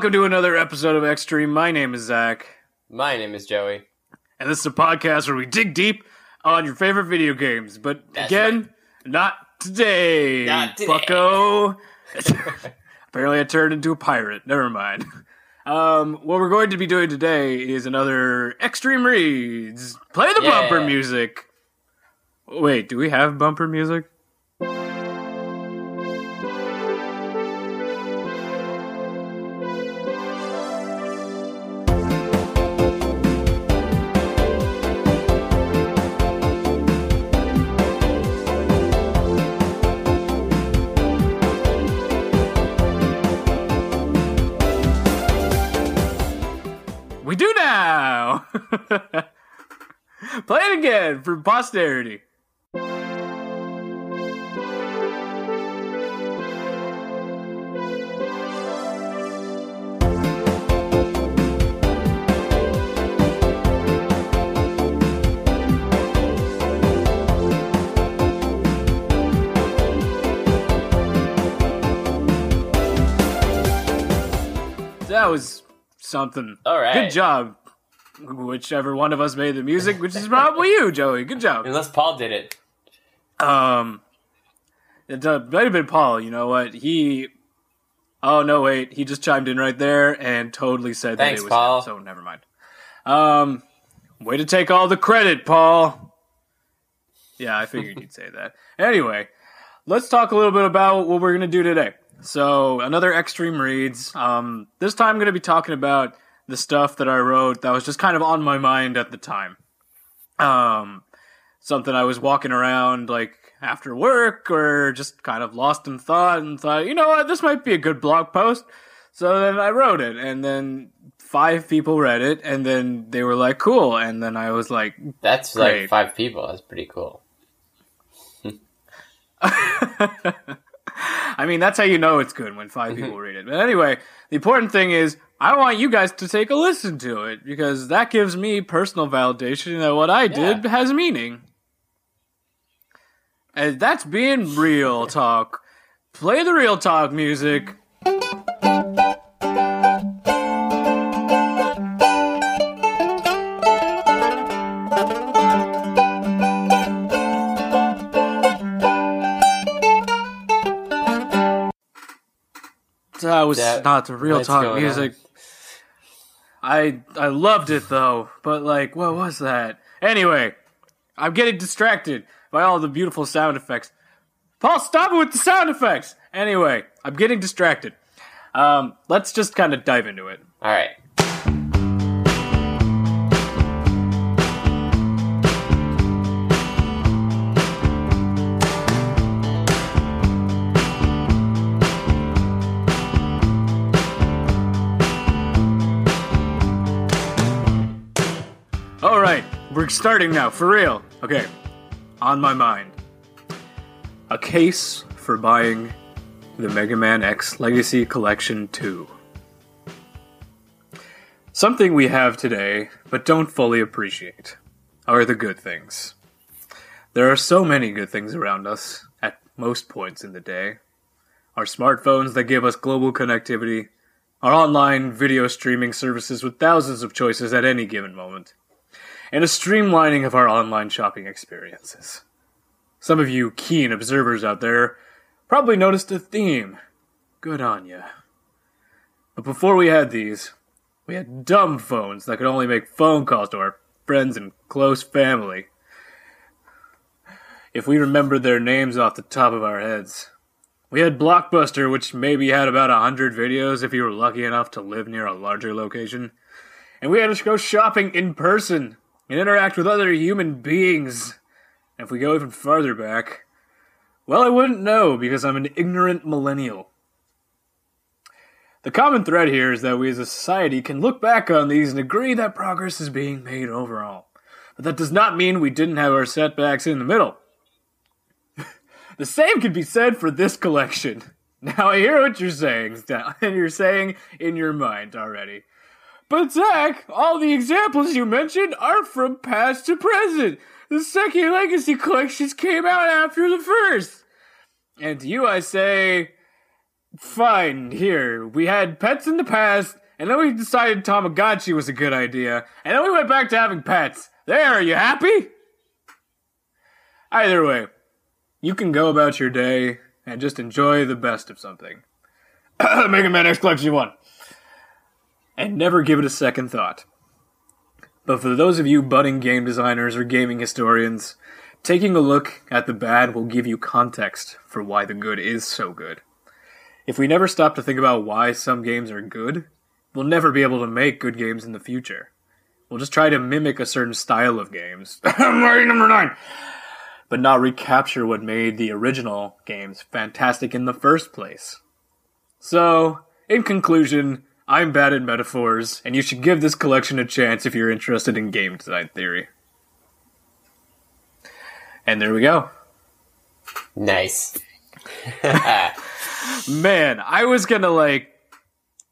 Welcome to another episode of Xstream. My name is Zach, My name is Joey. and this is a podcast where we dig deep on your favorite video games. But That's again, not today, Not today. bucko. Apparently, I turned into a pirate. Never mind. Um, what we're going to be doing today is another Xstream Reads. Play the Yeah. bumper music. Wait, do we have bumper music? Play it again for posterity. That was something. All right. Good job. Whichever one of us made the music, which is probably you, Joey. Good job. Unless Paul did it. Um, it uh, might have been Paul. You know what? He. Oh no! Wait, he just chimed in right there and totally said Thanks, that it was Paul. him. So never mind. Um, way to take all the credit, Paul. Yeah, I figured you'd say that. Anyway, let's talk a little bit about what we're gonna do today. So another extreme reads. Um, this time I'm gonna be talking about the stuff that I wrote that was just kind of on my mind at the time. Um, something I was walking around like after work or just kind of lost in thought and thought, you know what, this might be a good blog post. So then I wrote it and then five people read it and then they were like, cool. And then I was like, That's Great. like five people. That's pretty cool. I mean, that's how you know it's good when five mm-hmm. people read it. But anyway, the important thing is I want you guys to take a listen to it because that gives me personal validation that what I did Yeah. has meaning. And that's being real talk. Play the real talk music. That was That- not the real talk music. I I loved it though, but like, what was that? Anyway, I'm getting distracted by all the beautiful sound effects. Paul, stop it with the sound effects. Anyway, I'm getting distracted. Um, let's just kind of dive into it. All right. Starting now for real. Okay, on my mind, a case for buying the Mega Man X Legacy Collection 2. Something we have today, but don't fully appreciate, are the good things. There are so many good things around us at most points in the day. Our smartphones that give us global connectivity, our online video streaming services with thousands of choices at any given moment, and a streamlining of our online shopping experiences. Some of you keen observers out there probably noticed a theme. Good on ya. But before we had these, we had dumb phones that could only make phone calls to our friends and close family. If we remember their names off the top of our heads. We had Blockbuster, which maybe had about a hundred videos if you were lucky enough to live near a larger location. And we had to go shopping in person and interact with other human beings. And if we go even farther back, well, I wouldn't know because I'm an ignorant millennial. The common thread here is that we as a society can look back on these and agree that progress is being made overall. But that does not mean we didn't have our setbacks in the middle. the same could be said for this collection. Now I hear what you're saying, and you're saying in your mind already. But Zach, all the examples you mentioned are from past to present. The second Legacy collections came out after the first. And to you I say, fine, here, we had pets in the past, and then we decided Tamagotchi was a good idea, and then we went back to having pets. There, are you happy? Either way, you can go about your day and just enjoy the best of something. Mega Man X Collection 1. And never give it a second thought. But for those of you budding game designers or gaming historians, taking a look at the bad will give you context for why the good is so good. If we never stop to think about why some games are good, we'll never be able to make good games in the future. We'll just try to mimic a certain style of games. Number nine! But not recapture what made the original games fantastic in the first place. So, in conclusion, I'm bad at metaphors, and you should give this collection a chance if you're interested in game design theory. And there we go. Nice. Man, I was gonna like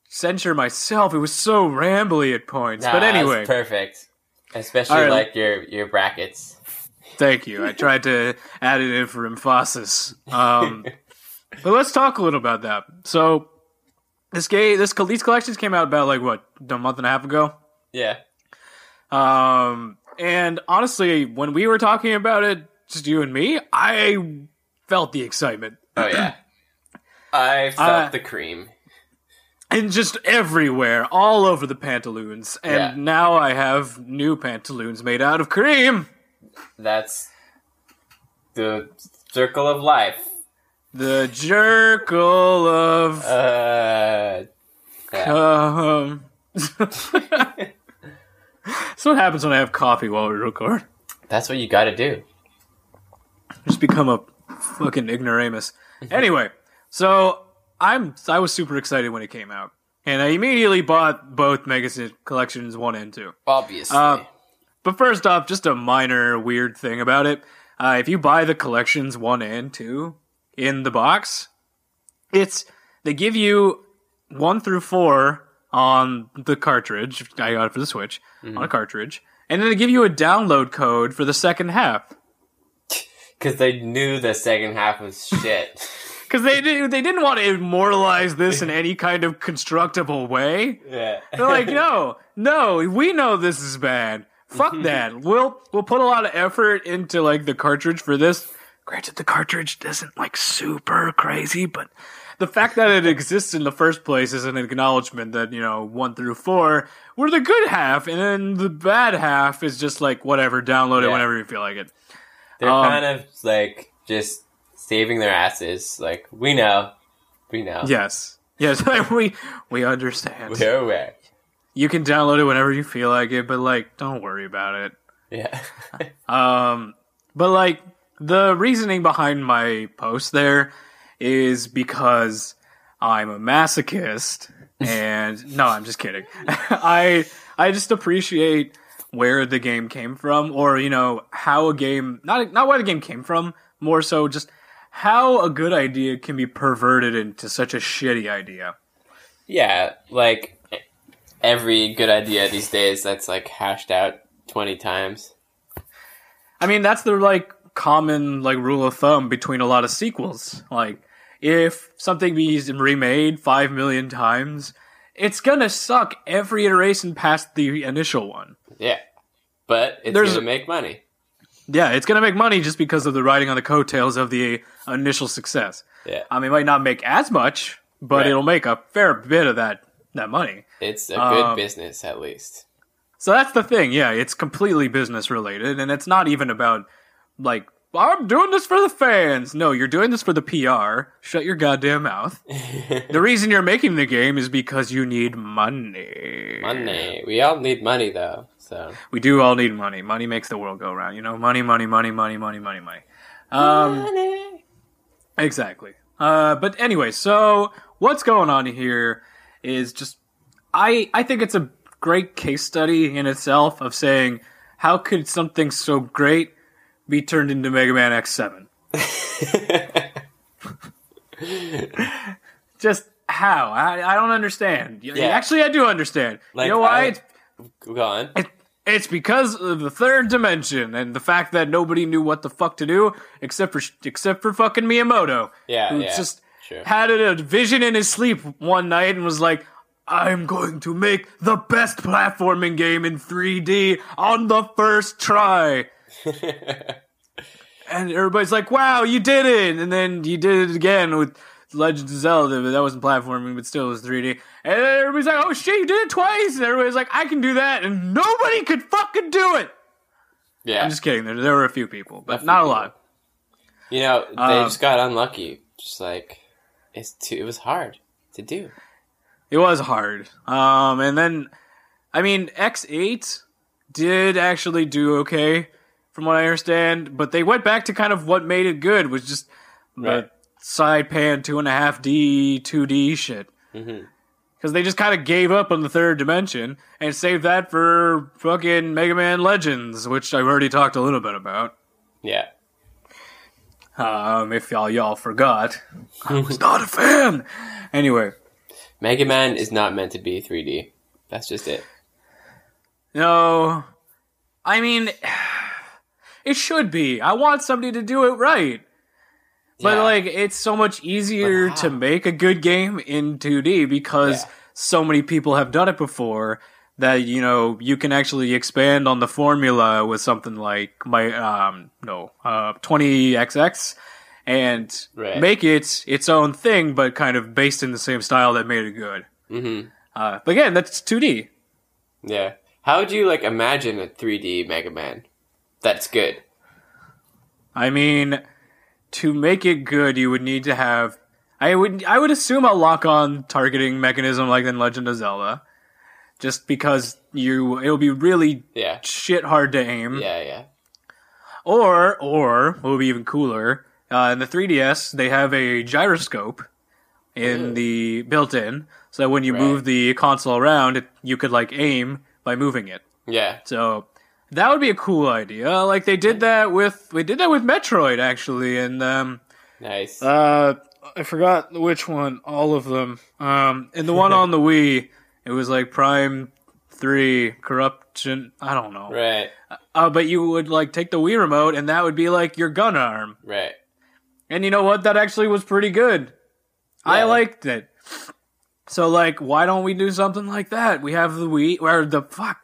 censure myself. It was so rambly at points. Nah, but that's anyway, perfect. Especially All right. like your your brackets. thank you. I tried to add it in for emphasis. Um, but let's talk a little about that. So, this game, this these collections came out about like what a month and a half ago. Yeah. Um, and honestly, when we were talking about it, just you and me, I felt the excitement. Oh yeah. I felt Uh, the cream. and just everywhere, all over the pantaloons. And Yeah. now I have new pantaloons made out of cream. That's the circle of life. The jerkle of Uh, yeah. um. That's what happens when I have coffee while we record. that's what you got to do. Just become a fucking ignoramus. anyway, so I'm I was super excited when it came out, and I immediately bought both Mega collections one and two. Obviously. Uh, But first off, just a minor weird thing about it. Uh, if you buy the collections one and two in the box, it's they give you one through four on the cartridge. I got it for the Switch on a mm-hmm. cartridge, and then they give you a download code for the second half Because they knew the second half was shit. because they did, they didn't want to immortalize this in any kind of constructible way. yeah. They're like, no, no, we know this is bad. Fuck that. We'll we'll put a lot of effort into like the cartridge for this. Granted, the cartridge isn't like super crazy, but the fact that it exists in the first place is an acknowledgement that you know one through four were the good half, and then the bad half is just like whatever. Download it whenever you feel like it. They're Um, kind of like just saving their asses. Like, we know. We know. Yes, yes, we we understand. We're aware. You can download it whenever you feel like it, but like, don't worry about it. Yeah. Um, but like the reasoning behind my post there is because I'm a masochist, and no, I'm just kidding. I I just appreciate where the game came from, or you know how a game not not where the game came from, more so just how a good idea can be perverted into such a shitty idea. yeah. Like, every good idea these days that's like hashed out 20 times. I mean, that's the like common like rule of thumb between a lot of sequels. Like, if something is remade five million times, it's gonna suck every iteration past the initial one. Yeah. But it's There's- going to make money. Yeah, it's gonna make money just because of the riding on the coattails of the initial success. Yeah. I mean, it might not make as much, but Right. it'll make a fair bit of that that money. It's a good Um, business, at least. So that's the thing. Yeah, it's completely business related, and it's not even about like I'm doing this for the fans. No, you're doing this for the PR. Shut your goddamn mouth. the reason you're making the game is because you need money. money. We all need money, though. So. We do all need money. Money makes the world go round. You know, money, money, money, money, money, money, money. Um, money. Exactly. Uh, but anyway, so what's going on here is just I I think it's a great case study in itself of saying how could something so great be turned into Mega Man X7? Just how? I, I don't understand. Yeah. Actually, I do understand. Like, you know why? I- It's Go on. it, it's because of the third dimension and the fact that nobody knew what the fuck to do except for except for fucking Miyamoto. Yeah, who yeah. just Sure. had a vision in his sleep one night and was like, I'm going to make the best platforming game in 3D on the first try. And everybody's like, wow, you did it. And then you did it again with Legends of Zelda, but that wasn't platforming, but still it was 3D. And everybody's like, oh shit, you did it twice. And everybody's like, I can do that. And nobody could fucking do it. yeah. I'm just kidding. There, there were a few people, but few not a lot. You know, they Um, just got unlucky. Just like it's too. It was hard to do. It was hard. Um, and then, I mean, X8 did actually do okay, from what I understand, but they went back to kind of what made it good, was just Right. the side pan two and a half D, 2D shit. hmm Because they just kind of gave up on the third dimension and saved that for fucking Mega Man Legends, which I've already talked a little bit about. Yeah. Um, if y'all y'all forgot, I was not a fan. Anyway, Mega Man is not meant to be 3D. That's just it. no, I mean, it should be. I want somebody to do it right. But Yeah. like, it's so much easier to make a good game in 2D because Yeah. so many people have done it before that you know you can actually expand on the formula with something like my um no uh 20xx and Right. make it its own thing but kind of based in the same style that made it good. hmm Uh, but again, that's 2D. Yeah. How would you like imagine a 3D Mega Man? That's good. I mean, to make it good, you would need to have. I would I would assume a lock on targeting mechanism like in Legend of Zelda, just because you it'll be really Yeah. shit hard to aim. Yeah. Yeah. Or or what would be even cooler, uh, in the 3DS they have a gyroscope in Ooh. the built in, so that when you Right. move the console around, it, you could like aim by moving it. Yeah. So that would be a cool idea. Like they did that with we did that with Metroid actually, and um, Nice. uh, I forgot which one. All of them. Um, and the one on the Wii, it was like Prime Three Corruption. I don't know. right. Uh, but you would like take the Wii remote, and that would be like your gun arm. Right. And you know what? That actually was pretty good. I liked it. So like, why don't we do something like that? We have the Wii, or the fuck.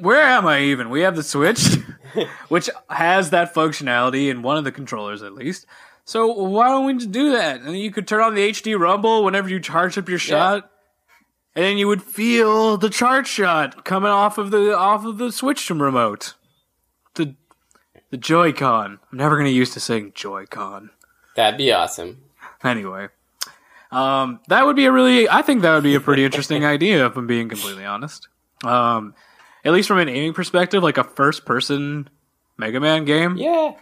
Where am I even? We have the Switch, which has that functionality in one of the controllers at least. So why don't we just do that? And you could turn on the HD Rumble whenever you charge up your shot, and then you would feel the charge shot coming off of the off of the Switch remote. The the Joy-Con. I'm never gonna used to saying Joy-Con. That'd be awesome. Anyway, um, that would be a really, I think that would be a pretty interesting idea, if I'm being completely honest. Um, at least from an aiming perspective, like a first person Mega Man game. Yeah.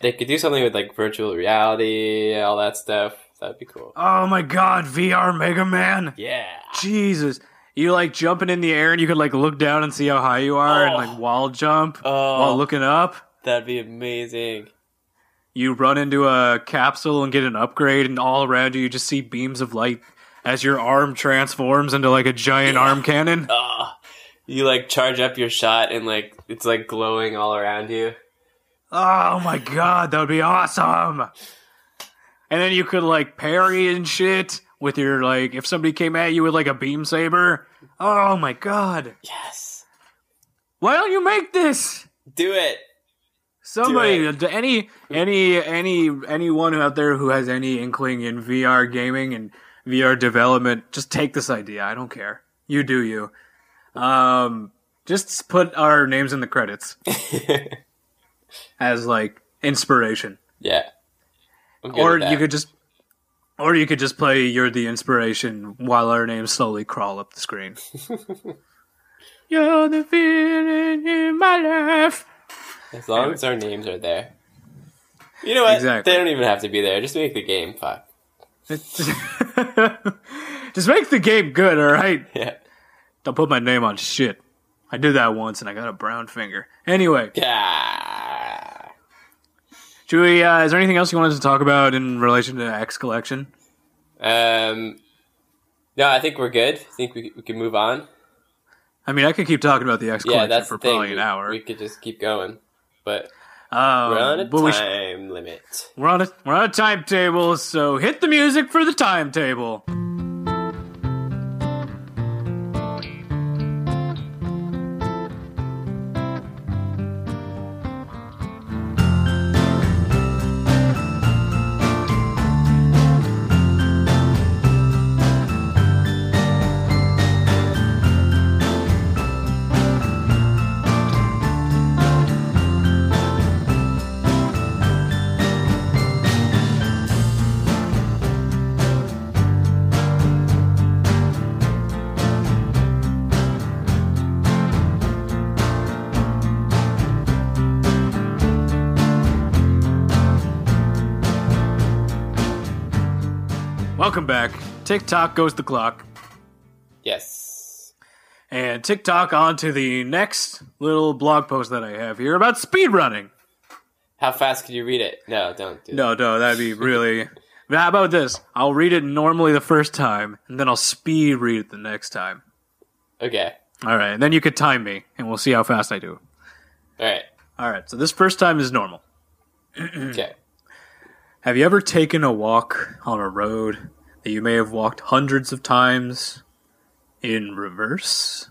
They could do something with like virtual reality, all that stuff. That'd be cool. Oh my god, VR Mega Man! Yeah. Jesus. You like jumping in the air and you could like look down and see how high you are and Oh. like wall jump Oh, while looking up. that'd be amazing. You run into a capsule and get an upgrade, and all around you, you just see beams of light as your arm transforms into like a giant arm cannon. Oh, you like charge up your shot and like it's like glowing all around you. Oh my god, that would be awesome. And then you could like parry and shit with your like if somebody came at you with like a beam saber. Oh my god. Yes. Why don't you make this? Do it. Somebody Do to any any any anyone out there who has any inkling in VR gaming and VR development, just take this idea. I don't care. You do you. Um just put our names in the credits as like inspiration. yeah. Or you could just or you could just play you're the inspiration while our names slowly crawl up the screen you're the feeling in my life as long as our names are there. You know what? Exactly. They don't even have to be there. Just make the game. Fuck. just make the game good all right Yeah. Don't put my name on shit i did that once and i got a brown finger anyway Yeah. we, uh, is there anything else you wanted to talk about in relation to x collection Um. No, I think we're good. I think we, we can move on. i mean i could keep talking about the x Yeah, collection that's for probably an hour We could just keep going. But Um, We're on a but we sh- time limit. we're on a we're on a timetable, so hit the music for the timetable. Welcome back. TikTok goes the clock. Yes. And TikTok on to the next little blog post that I have here about speedrunning. How fast can you read it? No, don't do No, no, that'd be really. How about this? I'll read it normally the first time, and then I'll speed read it the next time. Okay. All right, and then you could time me, and we'll see how fast I do. All right. All right, so this first time is normal. Okay. Have you ever taken a walk on a road that you may have walked hundreds of times in reverse?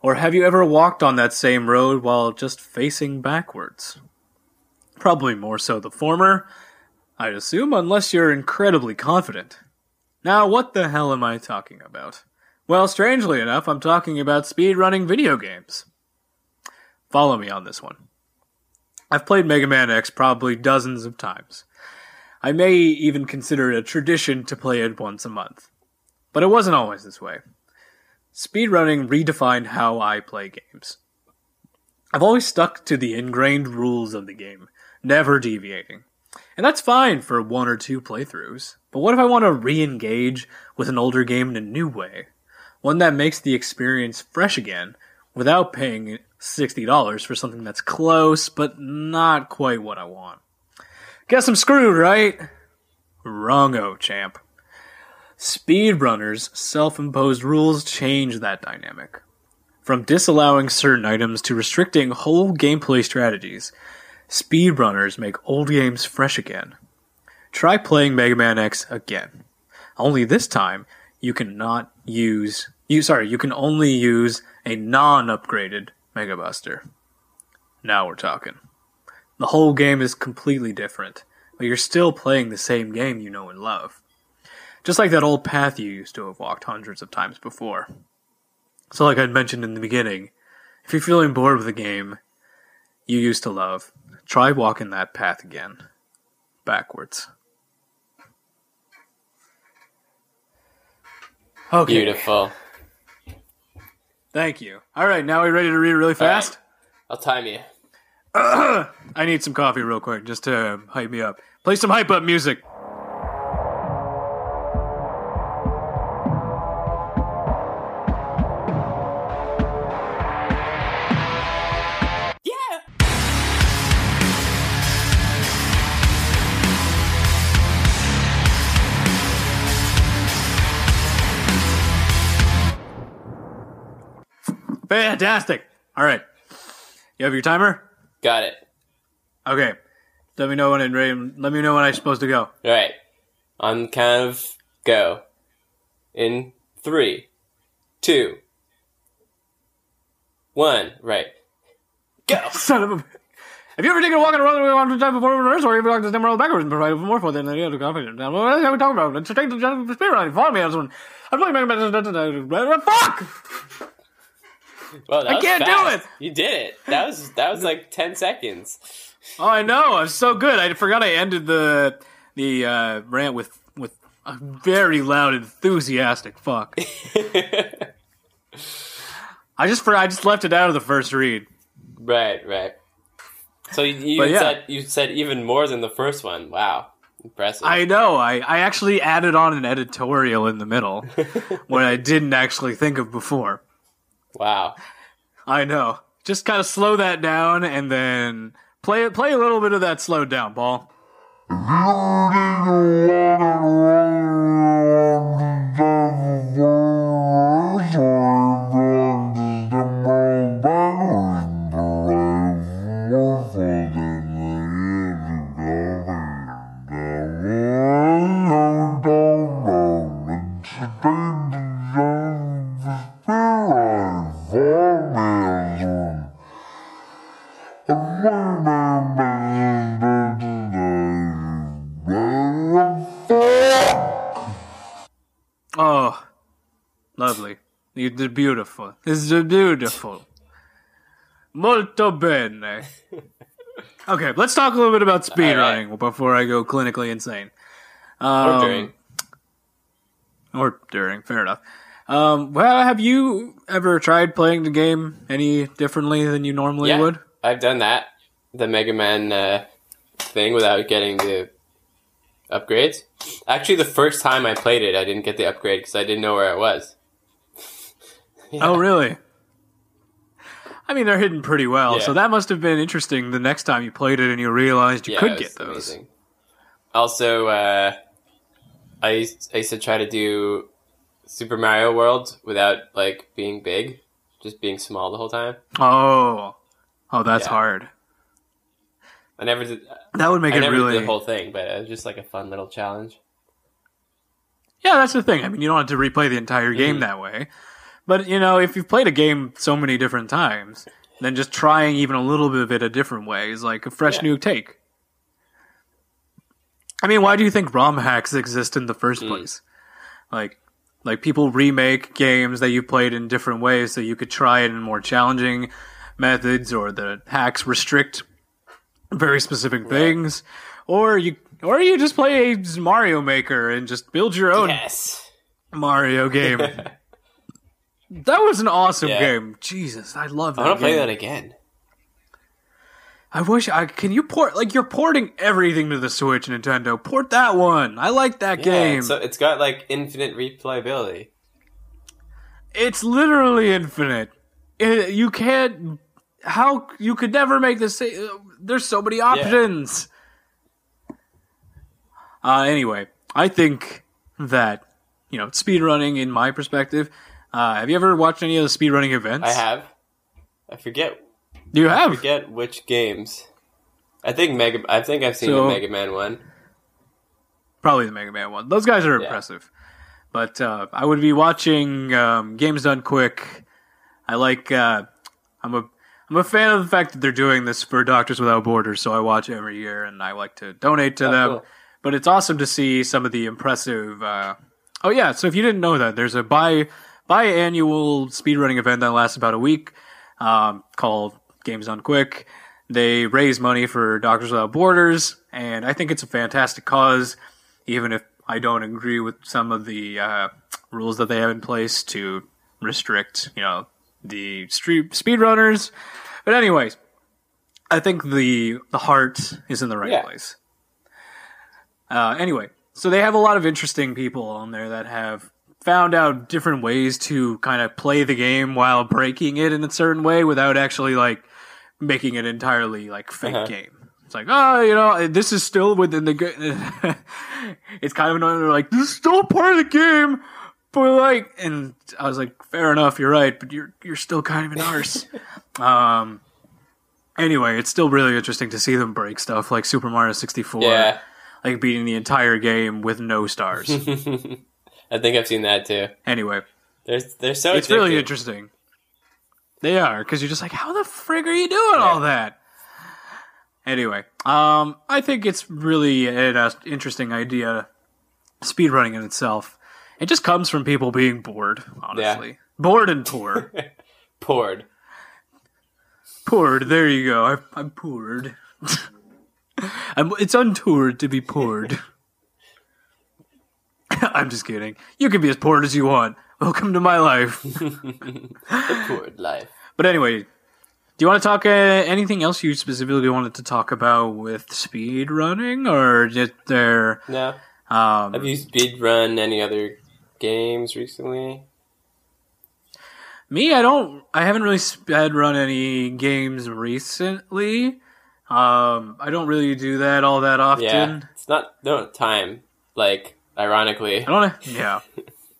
Or have you ever walked on that same road while just facing backwards? Probably more so the former, I'd assume, unless you're incredibly confident. Now, what the hell am I talking about? Well, strangely enough, I'm talking about speedrunning video games. Follow me on this one. I've played Mega Man X probably dozens of times. I may even consider it a tradition to play it once a month. But it wasn't always this way. Speedrunning redefined how I play games. I've always stuck to the ingrained rules of the game, never deviating. And that's fine for one or two playthroughs. But what if I want to re engage with an older game in a new way? One that makes the experience fresh again without paying $60 for something that's close but not quite what I want. Guess I'm screwed, right? Wrongo, champ. Speedrunners' self imposed rules change that dynamic. From disallowing certain items to restricting whole gameplay strategies, speedrunners make old games fresh again. Try playing Mega Man X again. Only this time, you cannot use you sorry, you can only use a non-upgraded Mega Buster. Now we're talking. The whole game is completely different, but you're still playing the same game you know and love. Just like that old path you used to have walked hundreds of times before. So, like I'd mentioned in the beginning, if you're feeling bored with a game you used to love, try walking that path again. Backwards. Okay. Beautiful. Thank you. All right, now we're ready to read really fast? I'll time you. I need some coffee real quick just to hype me up. Play some hype up music. Yeah. Fantastic. All right. You have your timer? Got it. Okay. Let me know when it let me know when I'm supposed to go. All right. On kind of go. In three, two, one. Right. Go. Son of a Have you ever taken a walk on a road that one time before reverse or even walked the same road backwards and provided more for than the other confident? Now, what are we talking about? Let's take the the spirit. Follow me on one. I'm Mega Man. Fuck! Well, that I can't do it. You did it. That was that was like ten seconds. Oh, I know. I'm so good. I forgot I ended the the uh, rant with with a very loud, enthusiastic fuck. I just I just left it out of the first read. right, right. So you, you yeah. said you said even more than the first one. Wow, impressive. I know. I, I actually added on an editorial in the middle what I didn't actually think of before. Wow. I know. Just kind of slow that down and then play play a little bit of that slowed down, Paul. You did beautiful. It's beautiful. Molto bene. Okay, let's talk a little bit about speedrunning Alright. before I go clinically insane. Um, Or during. Or during, fair enough. Um, well, have you ever tried playing the game any differently than you normally Yeah, would? I've done that. The Mega Man uh, thing without getting the upgrades. Actually, the first time I played it, I didn't get the upgrade because I didn't know where it was. Yeah. Oh, really? I mean, they're hidden pretty well, Yeah. so that must have been interesting the next time you played it and you realized you Yeah, could get those. amazing. Also, uh, I used, I used to try to do Super Mario World without like being big, just being small the whole time. Oh, oh, that's hard. I never did. That would make I it never really. did the whole thing, but it was just like a fun little challenge. Yeah, that's the thing. I mean, you don't have to replay the entire game Mhm. that way. But, you know, if you've played a game so many different times, then just trying even a little bit of it a different way is like a fresh Yeah. new take. I mean, why do you think ROM hacks exist in the first Mm. place? Like, like people remake games that you played in different ways so you could try it in more challenging methods, or the hacks restrict very specific things, or you or you just play a Mario Maker and just build your own Yes. Mario game. that was an awesome Yeah. game. Jesus, I love that. I want to play that again. I wish I can. You port like you're porting everything to the Switch, Nintendo. Port that one. I like that Yeah, game. so it's got like infinite replayability. it's literally infinite. It, you can't. How you could never make the same. There's so many options. Uh, anyway, I think that you know speedrunning, in my perspective. Uh, have you ever watched any of the speedrunning events? I have. I forget You have. forget which games. I think Mega. I think I've seen So- the Mega Man one. Probably the Mega Man one. Those guys are Yeah. impressive. But uh, I would be watching um, Games Done Quick. I like. Uh, I'm a. I'm a fan of the fact that they're doing this for Doctors Without Borders, so I watch every year and I like to donate to Oh, them. cool. But it's awesome to see some of the impressive. Uh, oh yeah, so if you didn't know that, there's a bi biannual speedrunning event that lasts about a week um, called Games Done Quick. They raise money for Doctors Without Borders, and I think it's a fantastic cause, even if I don't agree with some of the uh, rules that they have in place to restrict, you know, the street speedrunners. But anyways, I think the the heart is in the right Yeah. place. Uh, anyway, so they have a lot of interesting people on there that have found out different ways to kind of play the game while breaking it in a certain way without actually like making it entirely like fake Uh-huh. game. It's like, oh, you know, this is still within the game. it's kind of annoying. They're like, this is still part of the game, but like, and I was like, fair enough, you're right, but you're you're still kind of an arse. um. Anyway, it's still really interesting to see them break stuff like Super Mario 64, Yeah, like beating the entire game with no stars. I think I've seen that too. anyway, They're they're so. it's really interesting. They are because you're just like, how the frig are you doing all that? Anyway, um, I think it's really an uh, interesting idea, speedrunning in itself. It just comes from people being bored, honestly. Bored and poor. Poured. poured. There you go. I, I'm poured. I'm, it's untoured to be poured. I'm just kidding. You can be as poor as you want. Welcome to my life. The poured life. But anyway, do you want to talk uh, anything else you specifically wanted to talk about with speed running, or just there? No. Um, Have you speed run any other games recently? me, I don't. I haven't really speed run any games recently. Um, I don't really do that all that often. Yeah, it's not no time. Like ironically, I don't. Know. Yeah.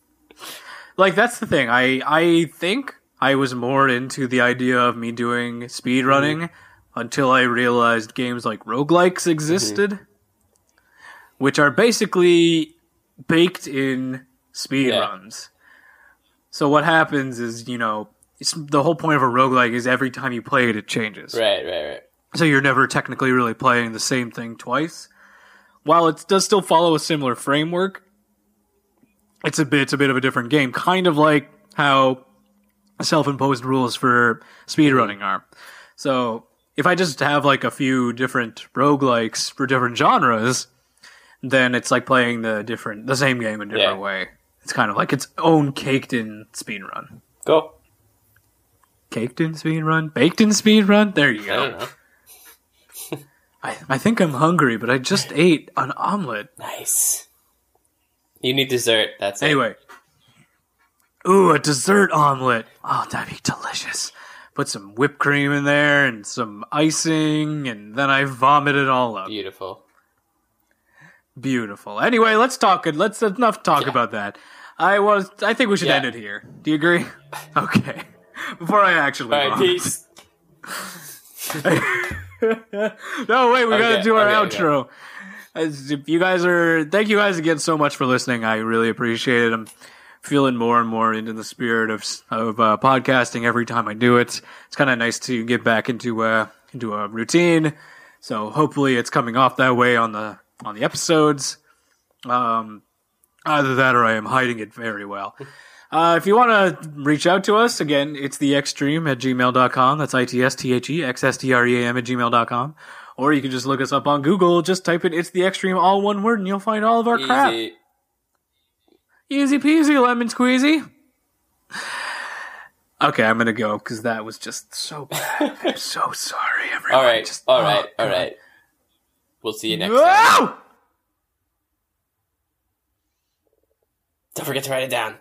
like that's the thing. I I think I was more into the idea of me doing speed mm-hmm. running until I realized games like roguelikes mm-hmm. existed, which are basically baked in speed Yeah. runs. So what happens is, you know, the whole point of a roguelike is every time you play it, it changes. right, right, right. So you're never technically really playing the same thing twice. While it does still follow a similar framework, it's a bit it's a bit of a different game, kind of like how self-imposed rules for speedrunning are. So if I just have like a few different roguelikes for different genres, then it's like playing the different the same game in a different Yeah. way. It's kind of like its own caked in speedrun. Go. Caked in speedrun? Baked in speedrun? There you go. I, I think I'm hungry, but I just ate an omelet. Nice. You need dessert. That's it. Anyway. Ooh, a dessert omelet. Oh, that'd be delicious. Put some whipped cream in there and some icing, and then I vomit it all up. Beautiful. Beautiful. Anyway, let's talk. Let's enough talk Yeah. about that. I was. I think we should Yeah. end it here. Do you agree? Okay. Before I actually. All right, peace. no, wait, we gotta do our okay, okay. outro. As if you guys are, thank you guys again so much for listening. I really appreciate it. I'm feeling more and more into the spirit of of uh, podcasting every time I do it. It's kind of nice to get back into uh into a routine. So hopefully it's coming off that way on the on the episodes. Um, either that or I am hiding it very well. Uh, if you want to reach out to us, again, it's the xstream at gmail.com. That's I-T-S-T-H-E, X-S-T-R-E-A-M at gmail.com. Or you can just look us up on Google. Just type in It's the Xstream, all one word, and you'll find all of our crap. Easy. Easy peasy, lemon squeezy. Okay, I'm going to go because that was just so bad. I'm so sorry, everyone. All right. Just- all oh, right. all We'll see you next time. Don't forget to write it down.